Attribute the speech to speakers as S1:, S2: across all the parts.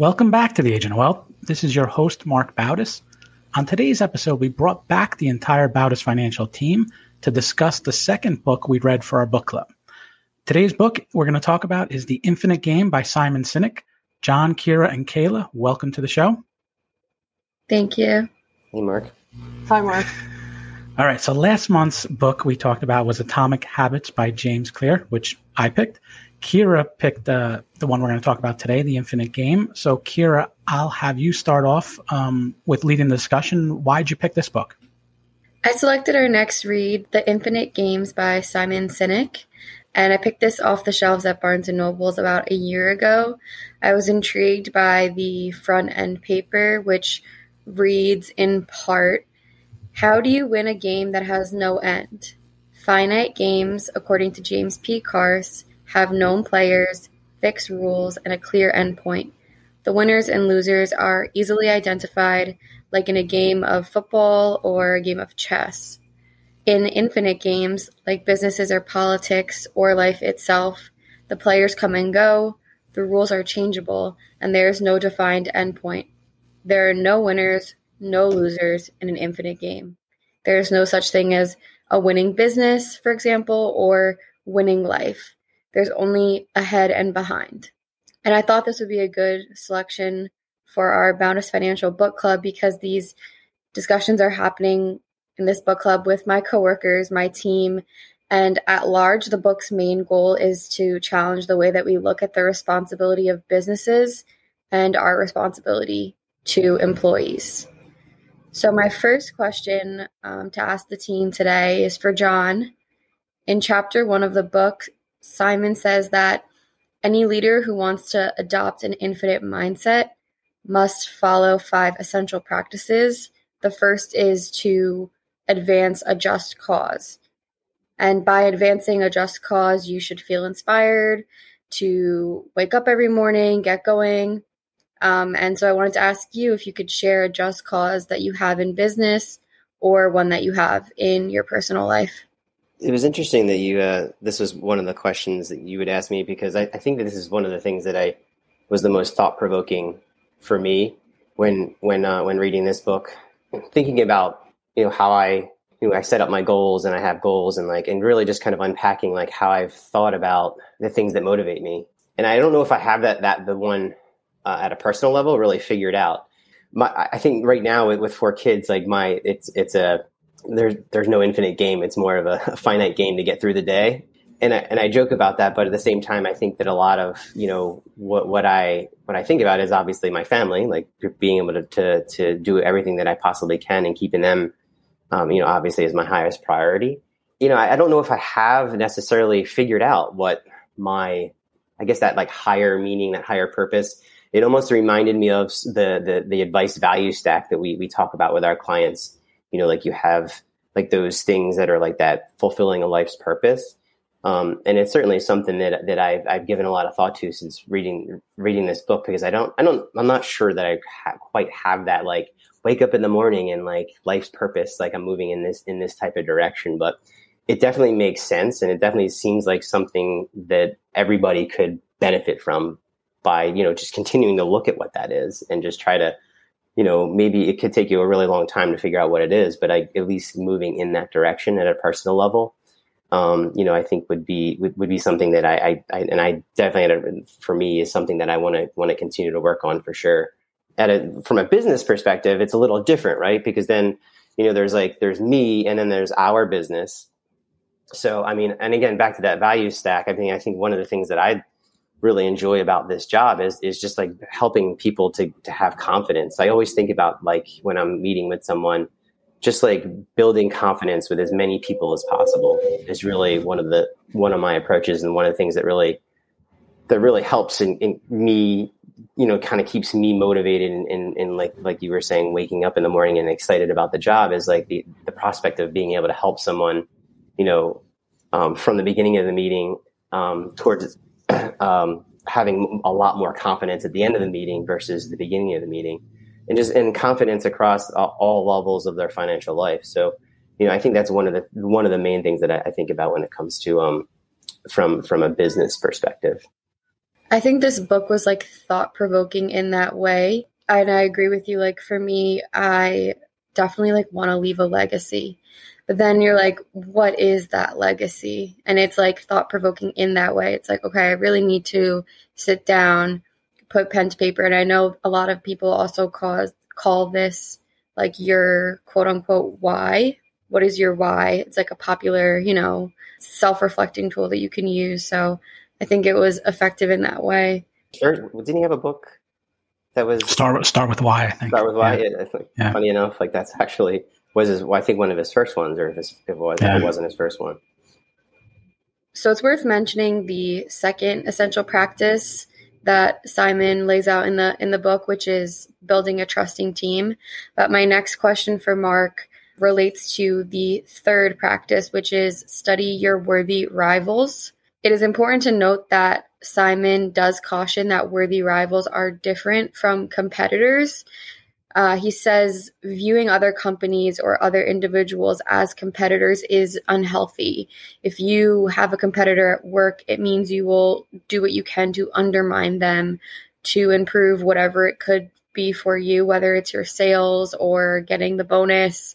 S1: Welcome back to the Agent of Wealth. This is your host, Mark Bautis. On today's episode, we brought back the entire Bautis financial team to discuss the second book we read for our book club. Today's book we're going to talk about is The Infinite Game by Simon Sinek. John, Kira, and Kayla, welcome to the show.
S2: Thank you.
S3: Hey, Mark.
S4: Hi, Mark.
S1: All right. So last month's book we talked about was Atomic Habits by James Clear, which I picked. Kira picked uh, the one we're going to talk about today, The Infinite Game. So, Kira, I'll have you start off um, with leading the discussion. Why'd you pick this book?
S2: I selected our next read, The Infinite Games by Simon Sinek, and I picked this off the shelves at Barnes and Nobles about a year ago. I was intrigued by the front end paper, which reads in part How do you win a game that has no end? Finite games, according to James P. Carse, have known players, fixed rules, and a clear endpoint. The winners and losers are easily identified, like in a game of football or a game of chess. In infinite games, like businesses or politics or life itself, the players come and go, the rules are changeable, and there is no defined endpoint. There are no winners, no losers in an infinite game. There is no such thing as a winning business, for example, or winning life. There's only ahead and behind. And I thought this would be a good selection for our Bautis Financial Book Club because these discussions are happening in this book club with my coworkers, my team, and at large, the book's main goal is to challenge the way that we look at the responsibility of businesses and our responsibility to employees. So, my first question um, to ask the team today is for John. In chapter one of the book, Simon says that any leader who wants to adopt an infinite mindset must follow five essential practices. The first is to advance a just cause. And by advancing a just cause, you should feel inspired to wake up every morning, get going. Um, and so I wanted to ask you if you could share a just cause that you have in business or one that you have in your personal life
S3: it was interesting that you uh, this was one of the questions that you would ask me because I, I, think that this is one of the things that I was the most thought provoking for me when when uh, when reading this book, thinking about you know how I you know I set up my goals and I have goals and like and really just kind of unpacking like how I've thought about the things that motivate me. And I don't know if I have that that the one uh, at a personal level really figured out. My, I think right now with, with four kids, like my it's it's a there's there's no infinite game. It's more of a, a finite game to get through the day. And I, and I joke about that, but at the same time, I think that a lot of you know what what I what I think about is obviously my family, like being able to to, to do everything that I possibly can and keeping them, um, you know, obviously is my highest priority. You know, I, I don't know if I have necessarily figured out what my, I guess that like higher meaning, that higher purpose. It almost reminded me of the the, the advice value stack that we we talk about with our clients you know like you have like those things that are like that fulfilling a life's purpose. Um, and it's certainly something that that I've, I've given a lot of thought to since reading reading this book because I don't I don't I'm not sure that I ha- quite have that like wake up in the morning and like life's purpose like I'm moving in this in this type of direction. But it definitely makes sense and it definitely seems like something that everybody could benefit from by you know just continuing to look at what that is and just try to you know, maybe it could take you a really long time to figure out what it is, but I, at least moving in that direction at a personal level, um, you know, I think would be would, would be something that I, I, I and I definitely for me is something that I want to want to continue to work on for sure. At a from a business perspective, it's a little different, right? Because then you know, there's like there's me, and then there's our business. So I mean, and again, back to that value stack. I mean, I think one of the things that I really enjoy about this job is is just like helping people to to have confidence. I always think about like when I'm meeting with someone, just like building confidence with as many people as possible is really one of the one of my approaches and one of the things that really that really helps in, in me you know kind of keeps me motivated and, and, like like you were saying waking up in the morning and excited about the job is like the the prospect of being able to help someone you know um, from the beginning of the meeting um, towards um, having a lot more confidence at the end of the meeting versus the beginning of the meeting and just in confidence across all levels of their financial life so you know i think that's one of the one of the main things that i, I think about when it comes to um from from a business perspective
S2: I think this book was like thought provoking in that way. And I agree with you. Like for me, I definitely like want to leave a legacy. But then you're like, what is that legacy? And it's like thought provoking in that way. It's like, okay, I really need to sit down, put pen to paper. And I know a lot of people also cause, call this like your quote unquote why. What is your why? It's like a popular, you know, self reflecting tool that you can use. So I think it was effective in that way.
S3: Sure. Didn't he have a book that was
S1: start start with why? I think
S3: start with why. Yeah. Think, yeah. Funny enough, like that's actually was his. Well, I think one of his first ones, or if, if it was, yeah. if it wasn't his first one.
S2: So it's worth mentioning the second essential practice that Simon lays out in the in the book, which is building a trusting team. But my next question for Mark relates to the third practice, which is study your worthy rivals. It is important to note that Simon does caution that worthy rivals are different from competitors. Uh, he says viewing other companies or other individuals as competitors is unhealthy. If you have a competitor at work, it means you will do what you can to undermine them to improve whatever it could be for you, whether it's your sales or getting the bonus.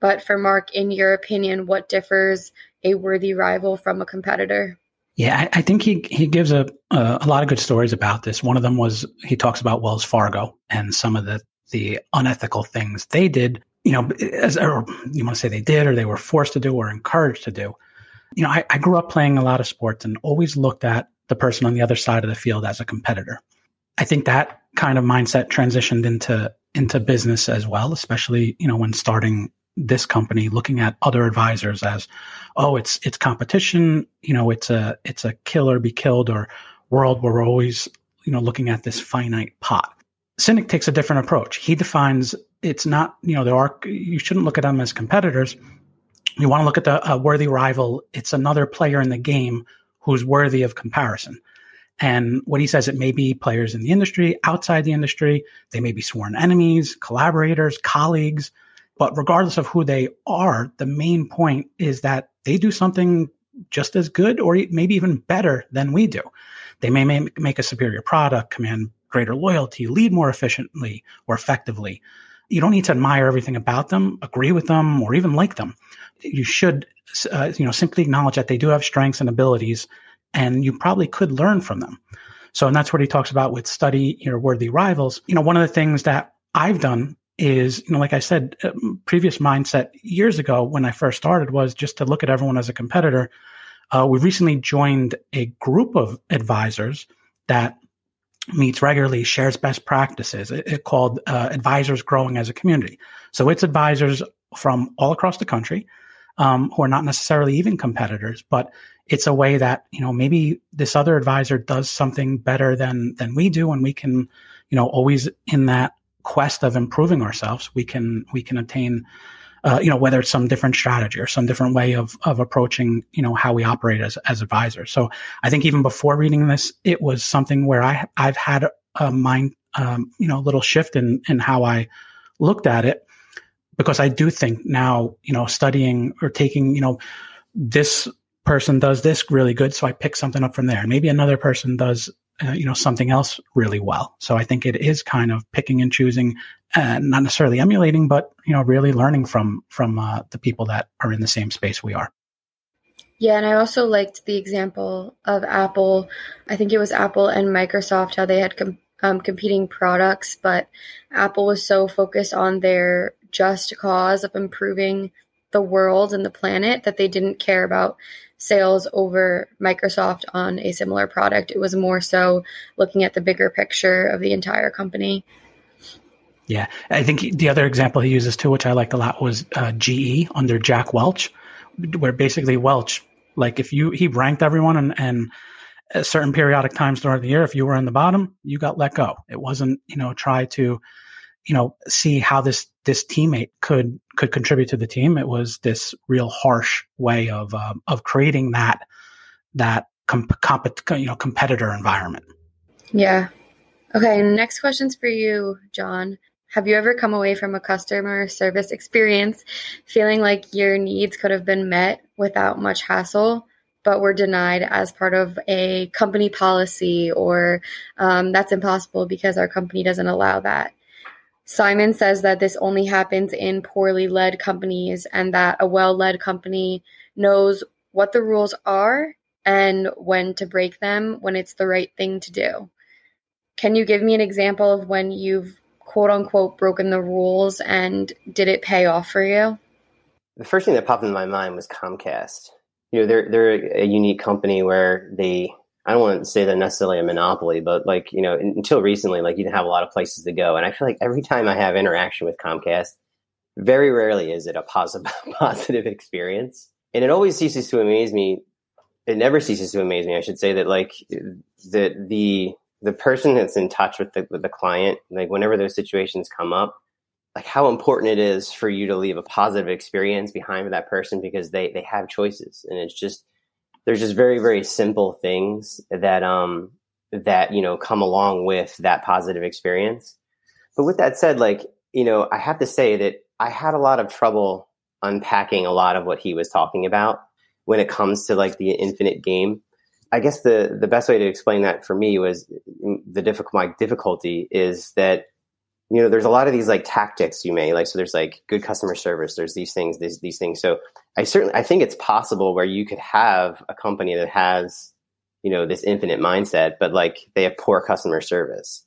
S2: But for Mark, in your opinion, what differs a worthy rival from a competitor?
S1: Yeah, I, I, think he he gives a, a, a lot of good stories about this. One of them was he talks about Wells Fargo and some of the the unethical things they did. You know, as or you want to say they did, or they were forced to do, or encouraged to do. You know, I, I grew up playing a lot of sports and always looked at the person on the other side of the field as a competitor. I think that kind of mindset transitioned into into business as well, especially you know when starting this company looking at other advisors as, oh, it's it's competition, you know, it's a it's a kill or be killed or world where we're always you know looking at this finite pot. Sinek takes a different approach. He defines it's not you know there are you shouldn't look at them as competitors. You want to look at the worthy rival. It's another player in the game who's worthy of comparison. And what he says, it may be players in the industry, outside the industry. They may be sworn enemies, collaborators, colleagues, but regardless of who they are, the main point is that they do something just as good or maybe even better than we do. They may make a superior product, command greater loyalty, lead more efficiently or effectively. You don't need to admire everything about them, agree with them, or even like them. You should, uh, you know, simply acknowledge that they do have strengths and abilities, and you probably could learn from them. So, and that's what he talks about with study your worthy rivals. You know, one of the things that I've done is, you know, like I said, uh, previous mindset years ago when I first started was just to look at everyone as a competitor. Uh, we recently joined a group of advisors that meets regularly, shares best practices. It, it called uh, Advisors Growing as a Community. So it's advisors from all across the country um, who are not necessarily even competitors, but it's a way that you know maybe this other advisor does something better than than we do, and we can you know always in that quest of improving ourselves, we can we can attain, uh, you know, whether it's some different strategy or some different way of of approaching, you know, how we operate as as advisors. So I think even before reading this, it was something where I I've had a mind, um, you know, a little shift in in how I looked at it because I do think now, you know, studying or taking, you know, this person does this really good, so I pick something up from there. Maybe another person does uh, you know something else really well. So I think it is kind of picking and choosing, and not necessarily emulating, but you know really learning from from uh, the people that are in the same space we are.
S2: Yeah, and I also liked the example of Apple. I think it was Apple and Microsoft how they had com- um, competing products, but Apple was so focused on their just cause of improving the world and the planet that they didn't care about sales over Microsoft on a similar product. It was more so looking at the bigger picture of the entire company.
S1: Yeah, I think the other example he uses too, which I liked a lot, was uh, GE under Jack Welch, where basically Welch, like if you he ranked everyone and and at certain periodic times during the year, if you were in the bottom, you got let go. It wasn't, you know, try to, you know, see how this this teammate could could contribute to the team. It was this real harsh way of uh, of creating that that comp, comp, you know competitor environment.
S2: Yeah. Okay. Next question's for you, John. Have you ever come away from a customer service experience feeling like your needs could have been met without much hassle, but were denied as part of a company policy, or um, that's impossible because our company doesn't allow that? Simon says that this only happens in poorly led companies and that a well led company knows what the rules are and when to break them when it's the right thing to do. Can you give me an example of when you've quote unquote broken the rules and did it pay off for you?
S3: The first thing that popped into my mind was Comcast. You know, they're they're a unique company where they I don't want to say they're necessarily a monopoly, but like, you know, until recently, like you didn't have a lot of places to go. And I feel like every time I have interaction with Comcast, very rarely is it a positive positive experience. And it always ceases to amaze me. It never ceases to amaze me, I should say, that like that the the person that's in touch with the with the client, like whenever those situations come up, like how important it is for you to leave a positive experience behind for that person because they they have choices. And it's just there's just very very simple things that um that you know come along with that positive experience. But with that said like you know i have to say that i had a lot of trouble unpacking a lot of what he was talking about when it comes to like the infinite game. I guess the the best way to explain that for me was mm, the difficult my difficulty is that you know, there's a lot of these like tactics you may like. So there's like good customer service. There's these things, these these things. So I certainly I think it's possible where you could have a company that has, you know, this infinite mindset, but like they have poor customer service.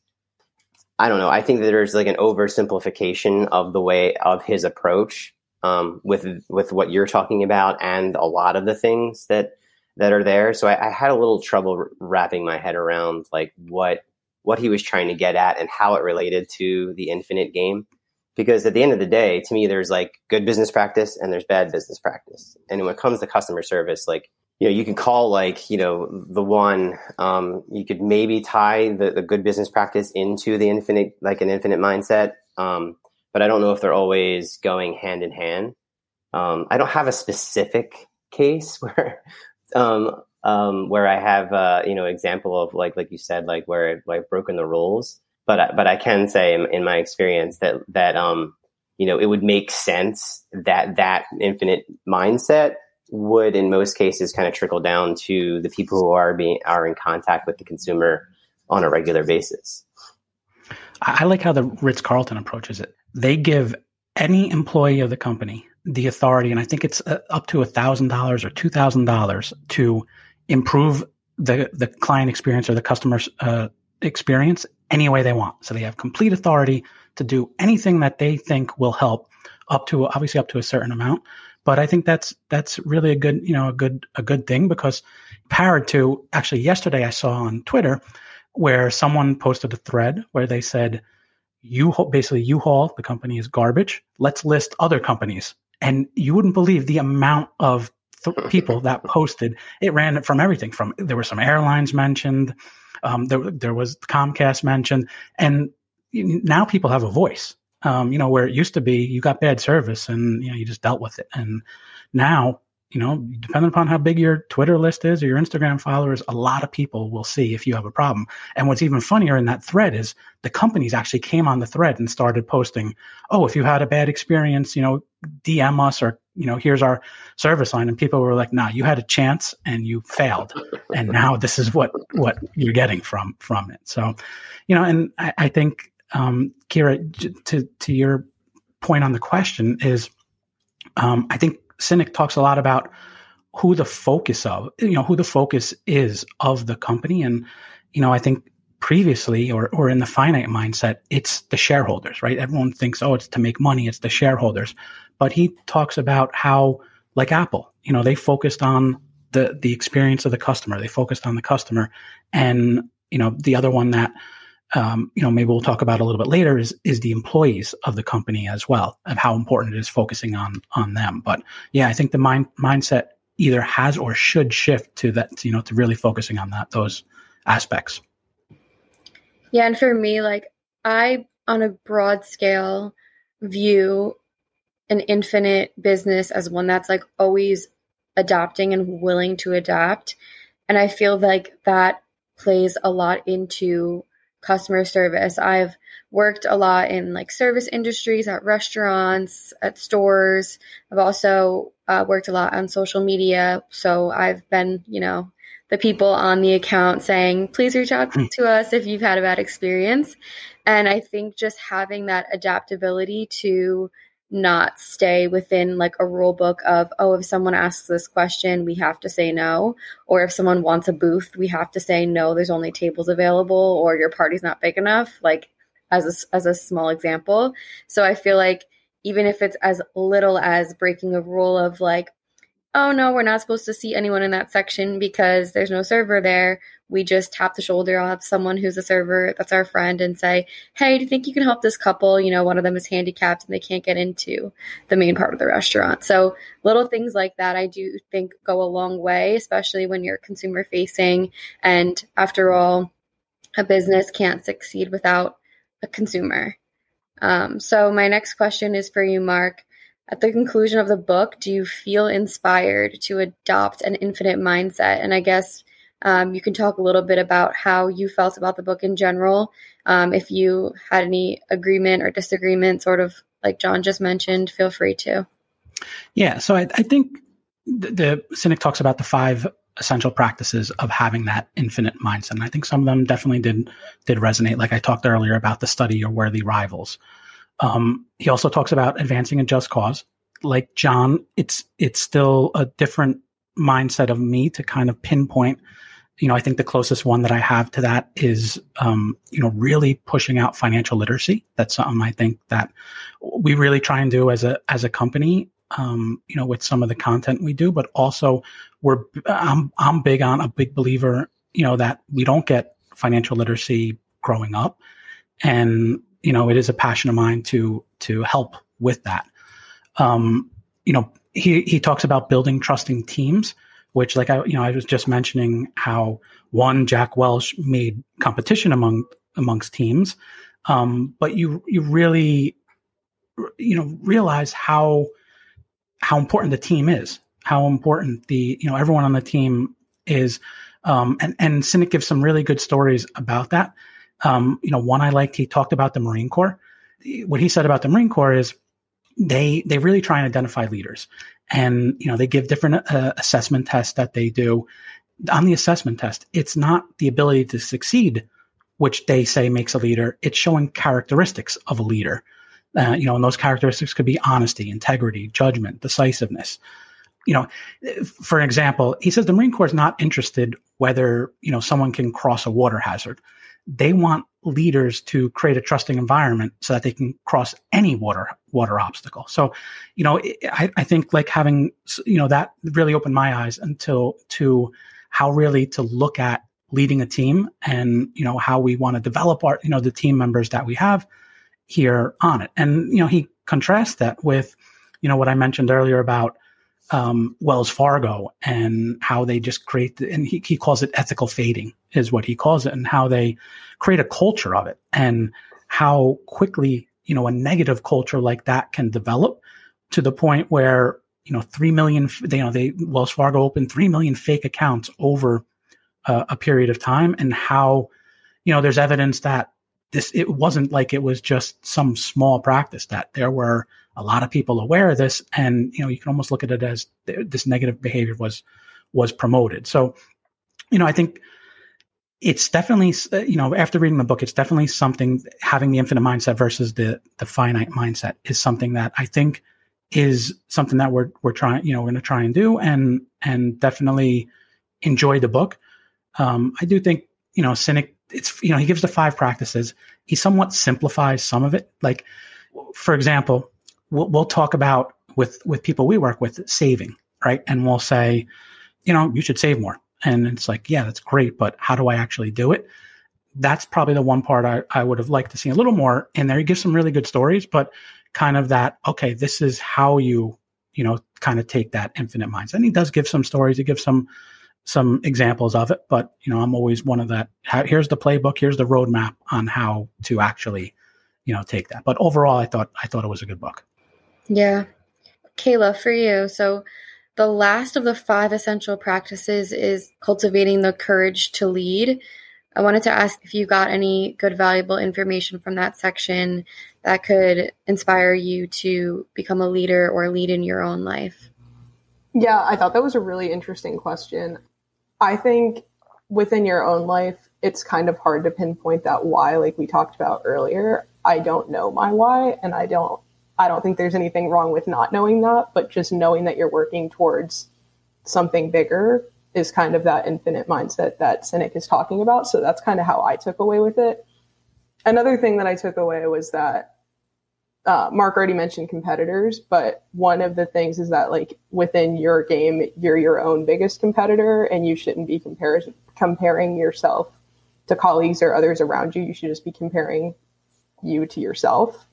S3: I don't know. I think that there's like an oversimplification of the way of his approach um, with with what you're talking about and a lot of the things that that are there. So I, I had a little trouble wrapping my head around like what what he was trying to get at and how it related to the infinite game. Because at the end of the day, to me, there's like good business practice and there's bad business practice. And when it comes to customer service, like, you know, you can call like, you know, the one, um, you could maybe tie the, the good business practice into the infinite, like an infinite mindset. Um, but I don't know if they're always going hand in hand. Um, I don't have a specific case where, um, um, where I have uh, you know example of like like you said like where I've broken the rules. But but I can say in, in my experience that that um, you know it would make sense that that infinite mindset would in most cases kind of trickle down to the people who are being are in contact with the consumer on a regular basis.
S1: I like how the Ritz Carlton approaches it. They give any employee of the company the authority, and I think it's uh, up to a thousand dollars or two thousand dollars to improve the the client experience or the customer uh, experience any way they want. So they have complete authority to do anything that they think will help, up to obviously up to a certain amount. But I think that's that's really a good you know a good a good thing because paired to actually yesterday I saw on Twitter where someone posted a thread where they said you basically U-Haul the company is garbage. Let's list other companies, and you wouldn't believe the amount of th- people that posted. It ran from everything from there were some airlines mentioned, um, there there was Comcast mentioned, and now people have a voice. Um, you know, where it used to be, you got bad service and you know you just dealt with it, and now you know, depending upon how big your Twitter list is or your Instagram followers, a lot of people will see if you have a problem. And what's even funnier in that thread is the companies actually came on the thread and started posting, oh, if you had a bad experience, you know, DM us or, you know, here's our service line. And people were like, nah, you had a chance and you failed. and now this is what, what you're getting from, from it. So, you know, and I, I think, um, Kira, to, to your point on the question is, um, I think Sinek talks a lot about who the focus of, you know, who the focus is of the company. And, you know, I think previously or, or in the finite mindset, it's the shareholders, right? Everyone thinks, oh, it's to make money, it's the shareholders. But he talks about how, like Apple, you know, they focused on the the experience of the customer. They focused on the customer. And, you know, the other one that um, you know, maybe we'll talk about a little bit later is is the employees of the company as well, and how important it is focusing on on them. But yeah, I think the mind mindset either has or should shift to that, you know, to really focusing on that, those aspects.
S2: Yeah. And for me, like I, on a broad scale, view an infinite business as one that's like always adapting and willing to adapt. And I feel like that plays a lot into customer service. I've worked a lot in like service industries at restaurants, at stores. I've also uh, worked a lot on social media. So I've been, you know, the people on the account saying, please reach out hmm. to us if you've had a bad experience. And I think just having that adaptability to not stay within like a rule book of oh if someone asks this question we have to say no. Or if someone wants a booth we have to say no there's only tables available or your party's not big enough like as a, as a small example. So i feel like even if it's as little as breaking a rule of like oh no, we're not supposed to see anyone in that section because there's no server there. We just tap the shoulder of someone who's a server that's our friend and say, hey, do you think you can help this couple? You know, one of them is handicapped and they can't get into the main part of the restaurant. So little things like that I do think go a long way, especially when you're consumer facing. And after all, a business can't succeed without a consumer. Um, so my next question is for you, Mark. At the conclusion of the book, do you feel inspired to adopt an infinite mindset? And I guess um, you can talk a little bit about how you felt about the book in general. Um, if you had any agreement or disagreement, sort of like John just mentioned, feel free to.
S1: Yeah, so I, I think the, the Sinek talks about the five essential practices of having that infinite mindset. And I think some of them definitely did did resonate. Like I talked earlier about the study your worthy rivals. Um, he also talks about advancing a just cause. Like John, it's it's still a different mindset of me to kind of pinpoint. You know, I think the closest one that I have to that is, um, you know, really pushing out financial literacy. That's something I think that we really try and do as a as a company. Um, you know, with some of the content we do, but also we're I'm I'm big on a big believer. You know that we don't get financial literacy growing up, and you know, it is a passion of mine to to help with that. Um, you know, he he talks about building trusting teams, which, like I, you know, I was just mentioning how one Jack Welch made competition among amongst teams, um, but you you really, you know, realize how how important the team is, how important the you know everyone on the team is, um, and and Sinek gives some really good stories about that. Um, you know, one I liked, he talked about the Marine Corps. What he said about the Marine Corps is they they really try and identify leaders, and you know they give different uh, assessment tests that they do. On the assessment test, it's not the ability to succeed, which they say makes a leader. It's showing characteristics of a leader. Uh, you know, and those characteristics could be honesty, integrity, judgment, decisiveness. You know, for example, he says the Marine Corps is not interested whether you know someone can cross a water hazard they want leaders to create a trusting environment so that they can cross any water water obstacle. So, you know, I, I think like having you know that really opened my eyes until to how really to look at leading a team and you know how we want to develop our you know the team members that we have here on it. And you know, he contrasts that with you know what I mentioned earlier about um, Wells Fargo and how they just create, the, and he, he calls it ethical fading, is what he calls it, and how they create a culture of it, and how quickly you know a negative culture like that can develop to the point where you know three million, you know, they Wells Fargo opened three million fake accounts over uh, a period of time, and how you know there's evidence that this it wasn't like it was just some small practice that there were a lot of people aware of this and you know you can almost look at it as th- this negative behavior was was promoted. So you know i think it's definitely uh, you know after reading the book it's definitely something having the infinite mindset versus the the finite mindset is something that i think is something that we're we're trying you know we're going to try and do and and definitely enjoy the book. Um i do think you know Sinek it's you know he gives the five practices. He somewhat simplifies some of it. Like for example we'll, we'll talk about with with people we work with saving, right? And we'll say, you know, you should save more. And it's like, yeah, that's great, but how do I actually do it? That's probably the one part I, I would have liked to see a little more in there. He gives some really good stories, but kind of that, okay, this is how you, you know, kind of take that infinite mindset. And he does give some stories. He gives some some examples of it, but you know, I'm always one of that. Here's the playbook. Here's the roadmap on how to actually, you know, take that. But overall, I thought I thought it was a good book.
S2: Yeah, Kayla, for you. So, the last of the five essential practices is cultivating the courage to lead. I wanted to ask if you got any good, valuable information from that section that could inspire you to become a leader or lead in your own life.
S4: Yeah, I thought that was a really interesting question. I think within your own life, it's kind of hard to pinpoint that why, like we talked about earlier. I don't know my why, and I don't. I don't think there's anything wrong with not knowing that, but just knowing that you're working towards something bigger is kind of that infinite mindset that Sinek is talking about. So that's kind of how I took away with it. Another thing that I took away was that uh, Mark already mentioned competitors, but one of the things is that like within your game, you're your own biggest competitor, and you shouldn't be compar- comparing yourself to colleagues or others around you. You should just be comparing you to yourself.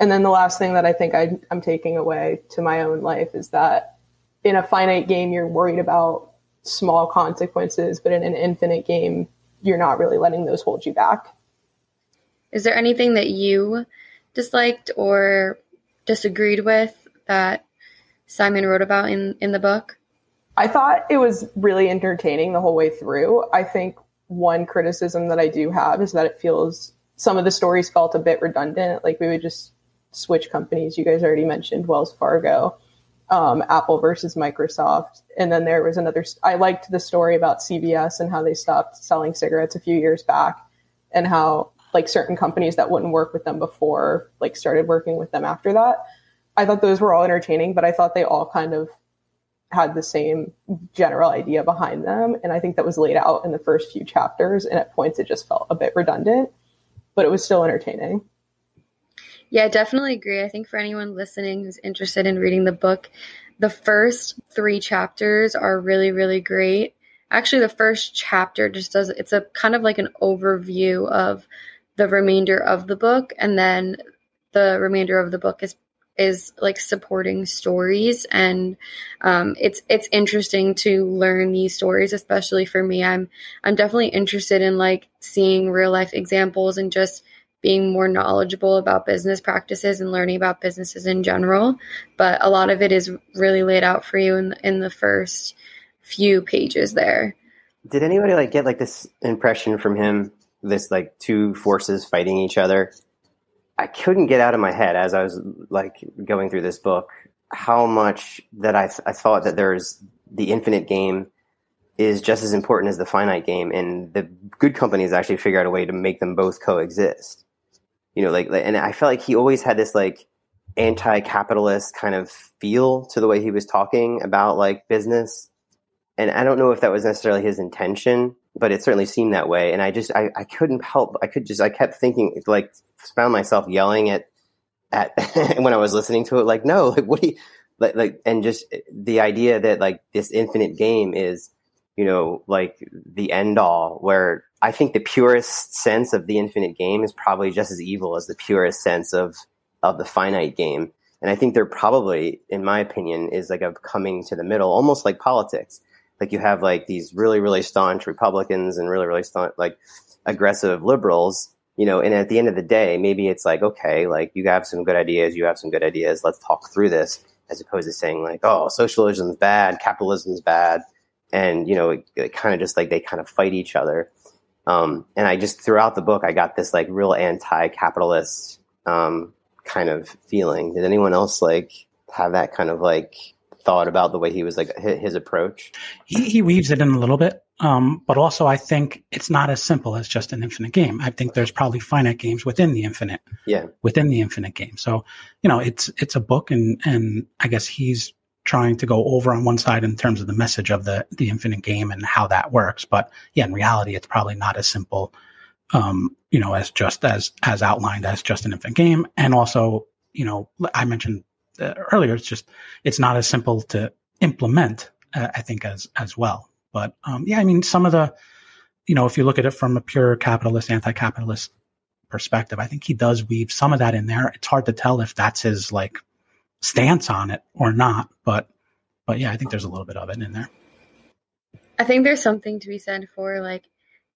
S4: And then the last thing that I think I, I'm taking away to my own life is that in a finite game, you're worried about small consequences, but in an infinite game, you're not really letting those hold you back.
S2: Is there anything that you disliked or disagreed with that Simon wrote about in, in the book?
S4: I thought it was really entertaining the whole way through. I think one criticism that I do have is that it feels some of the stories felt a bit redundant. Like we would just switch companies. You guys already mentioned Wells Fargo, um, Apple versus Microsoft. And then there was another, I liked the story about CVS and how they stopped selling cigarettes a few years back and how like certain companies that wouldn't work with them before like started working with them after that. I thought those were all entertaining, but I thought they all kind of had the same general idea behind them. And I think that was laid out in the first few chapters. And at points, it just felt a bit redundant, but it was still entertaining.
S2: Yeah, I definitely agree. I think for anyone listening who's interested in reading the book, the first three chapters are really, really great. Actually, the first chapter just does it's a kind of like an overview of the remainder of the book and then the remainder of the book is is like supporting stories and um, it's it's interesting to learn these stories especially for me i'm i'm definitely interested in like seeing real life examples and just being more knowledgeable about business practices and learning about businesses in general but a lot of it is really laid out for you in in the first few pages there
S3: did anybody like get like this impression from him this like two forces fighting each other. I couldn't get out of my head as I was like going through this book how much that I, th- I thought that there's the infinite game is just as important as the finite game, and the good companies actually figure out a way to make them both coexist. You know, like, and I felt like he always had this like anti-capitalist kind of feel to the way he was talking about like business, and I don't know if that was necessarily his intention, but it certainly seemed that way. And I just, I, I couldn't help. I could just, I kept thinking, like, found myself yelling at, at when I was listening to it, like, no, like, what do you, like, like, and just the idea that like this infinite game is, you know, like the end all where I think the purest sense of the infinite game is probably just as evil as the purest sense of, of the finite game. And I think there probably, in my opinion, is like a coming to the middle, almost like politics like you have like these really really staunch Republicans and really really staunch like aggressive liberals, you know. And at the end of the day, maybe it's like okay, like you have some good ideas, you have some good ideas. Let's talk through this, as opposed to saying like, oh, socialism's bad, capitalism's bad, and you know, it, it kind of just like they kind of fight each other. Um, and I just throughout the book, I got this like real anti-capitalist um, kind of feeling. Did anyone else like have that kind of like thought about the way he was like his approach.
S1: He, he weaves it in a little bit, um, but also I think it's not as simple as just an infinite game. I think there's probably finite games within the infinite.
S3: Yeah,
S1: within the infinite game. So you know, it's it's a book, and and I guess he's trying to go over on one side in terms of the message of the the infinite game and how that works. But yeah, in reality, it's probably not as simple. Um, you know, as just as as outlined as just an infinite game, and also, you know, I mentioned uh, earlier, it's just it's not as simple to implement. Uh, I think as as well. But um, yeah, I mean, some of the, you know, if you look at it from a pure capitalist, anti-capitalist perspective, I think he does weave some of that in there. It's hard to tell if that's his like stance on it or not, but but yeah, I think there's a little bit of it in there.
S2: I think there's something to be said for like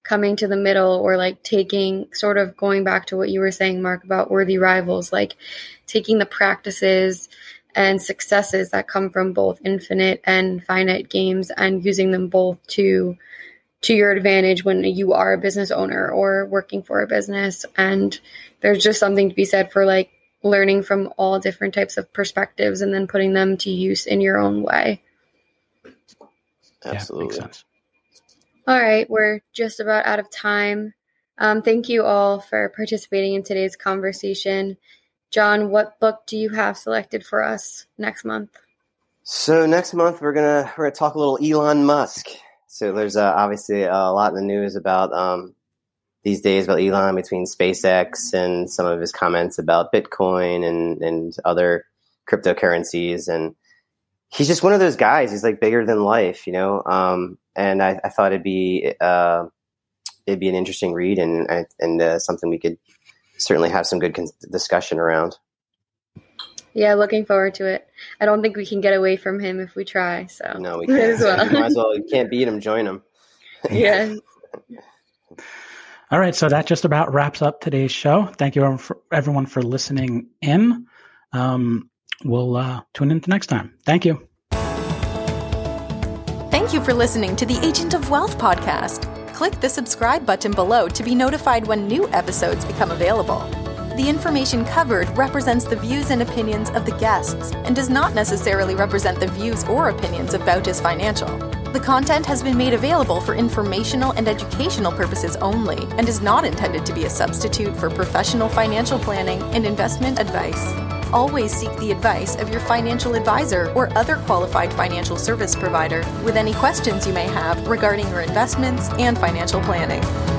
S2: coming to the middle or like taking sort of going back to what you were saying, Mark, about worthy rivals, like taking the practices and successes that come from both infinite and finite games and using them both to to your advantage when you are a business owner or working for a business and there's just something to be said for like learning from all different types of perspectives and then putting them to use in your own way.
S3: Absolutely.
S1: Yeah,
S2: all right we're just about out of time. Um, thank you all for participating in today's conversation. John what book do you have selected for us next month?
S3: So next month we're gonna we're gonna talk a little Elon Musk. So there's uh, obviously a lot in the news about um, these days about Elon between SpaceX and some of his comments about Bitcoin and and other cryptocurrencies, and he's just one of those guys. He's like bigger than life, you know. Um, and I, I thought it'd be uh, it'd be an interesting read and and uh, something we could certainly have some good con- discussion around.
S2: Yeah, looking forward to it. I don't think we can get away from him if we try. So
S3: No, we can't.
S2: as well.
S3: Might as well. You can't beat him. Join him.
S2: yeah.
S1: All right, so that just about wraps up today's show. Thank you everyone for, listening in. Um, we'll uh, tune in to next time. Thank you.
S5: Thank you for listening to the Agent of Wealth podcast. Click the subscribe button below to be notified when new episodes become available. The information covered represents the views and opinions of the guests and does not necessarily represent the views or opinions of Bautis Financial. The content has been made available for informational and educational purposes only and is not intended to be a substitute for professional financial planning and investment advice. Always seek the advice of your financial advisor or other qualified financial service provider with any questions you may have regarding your investments and financial planning.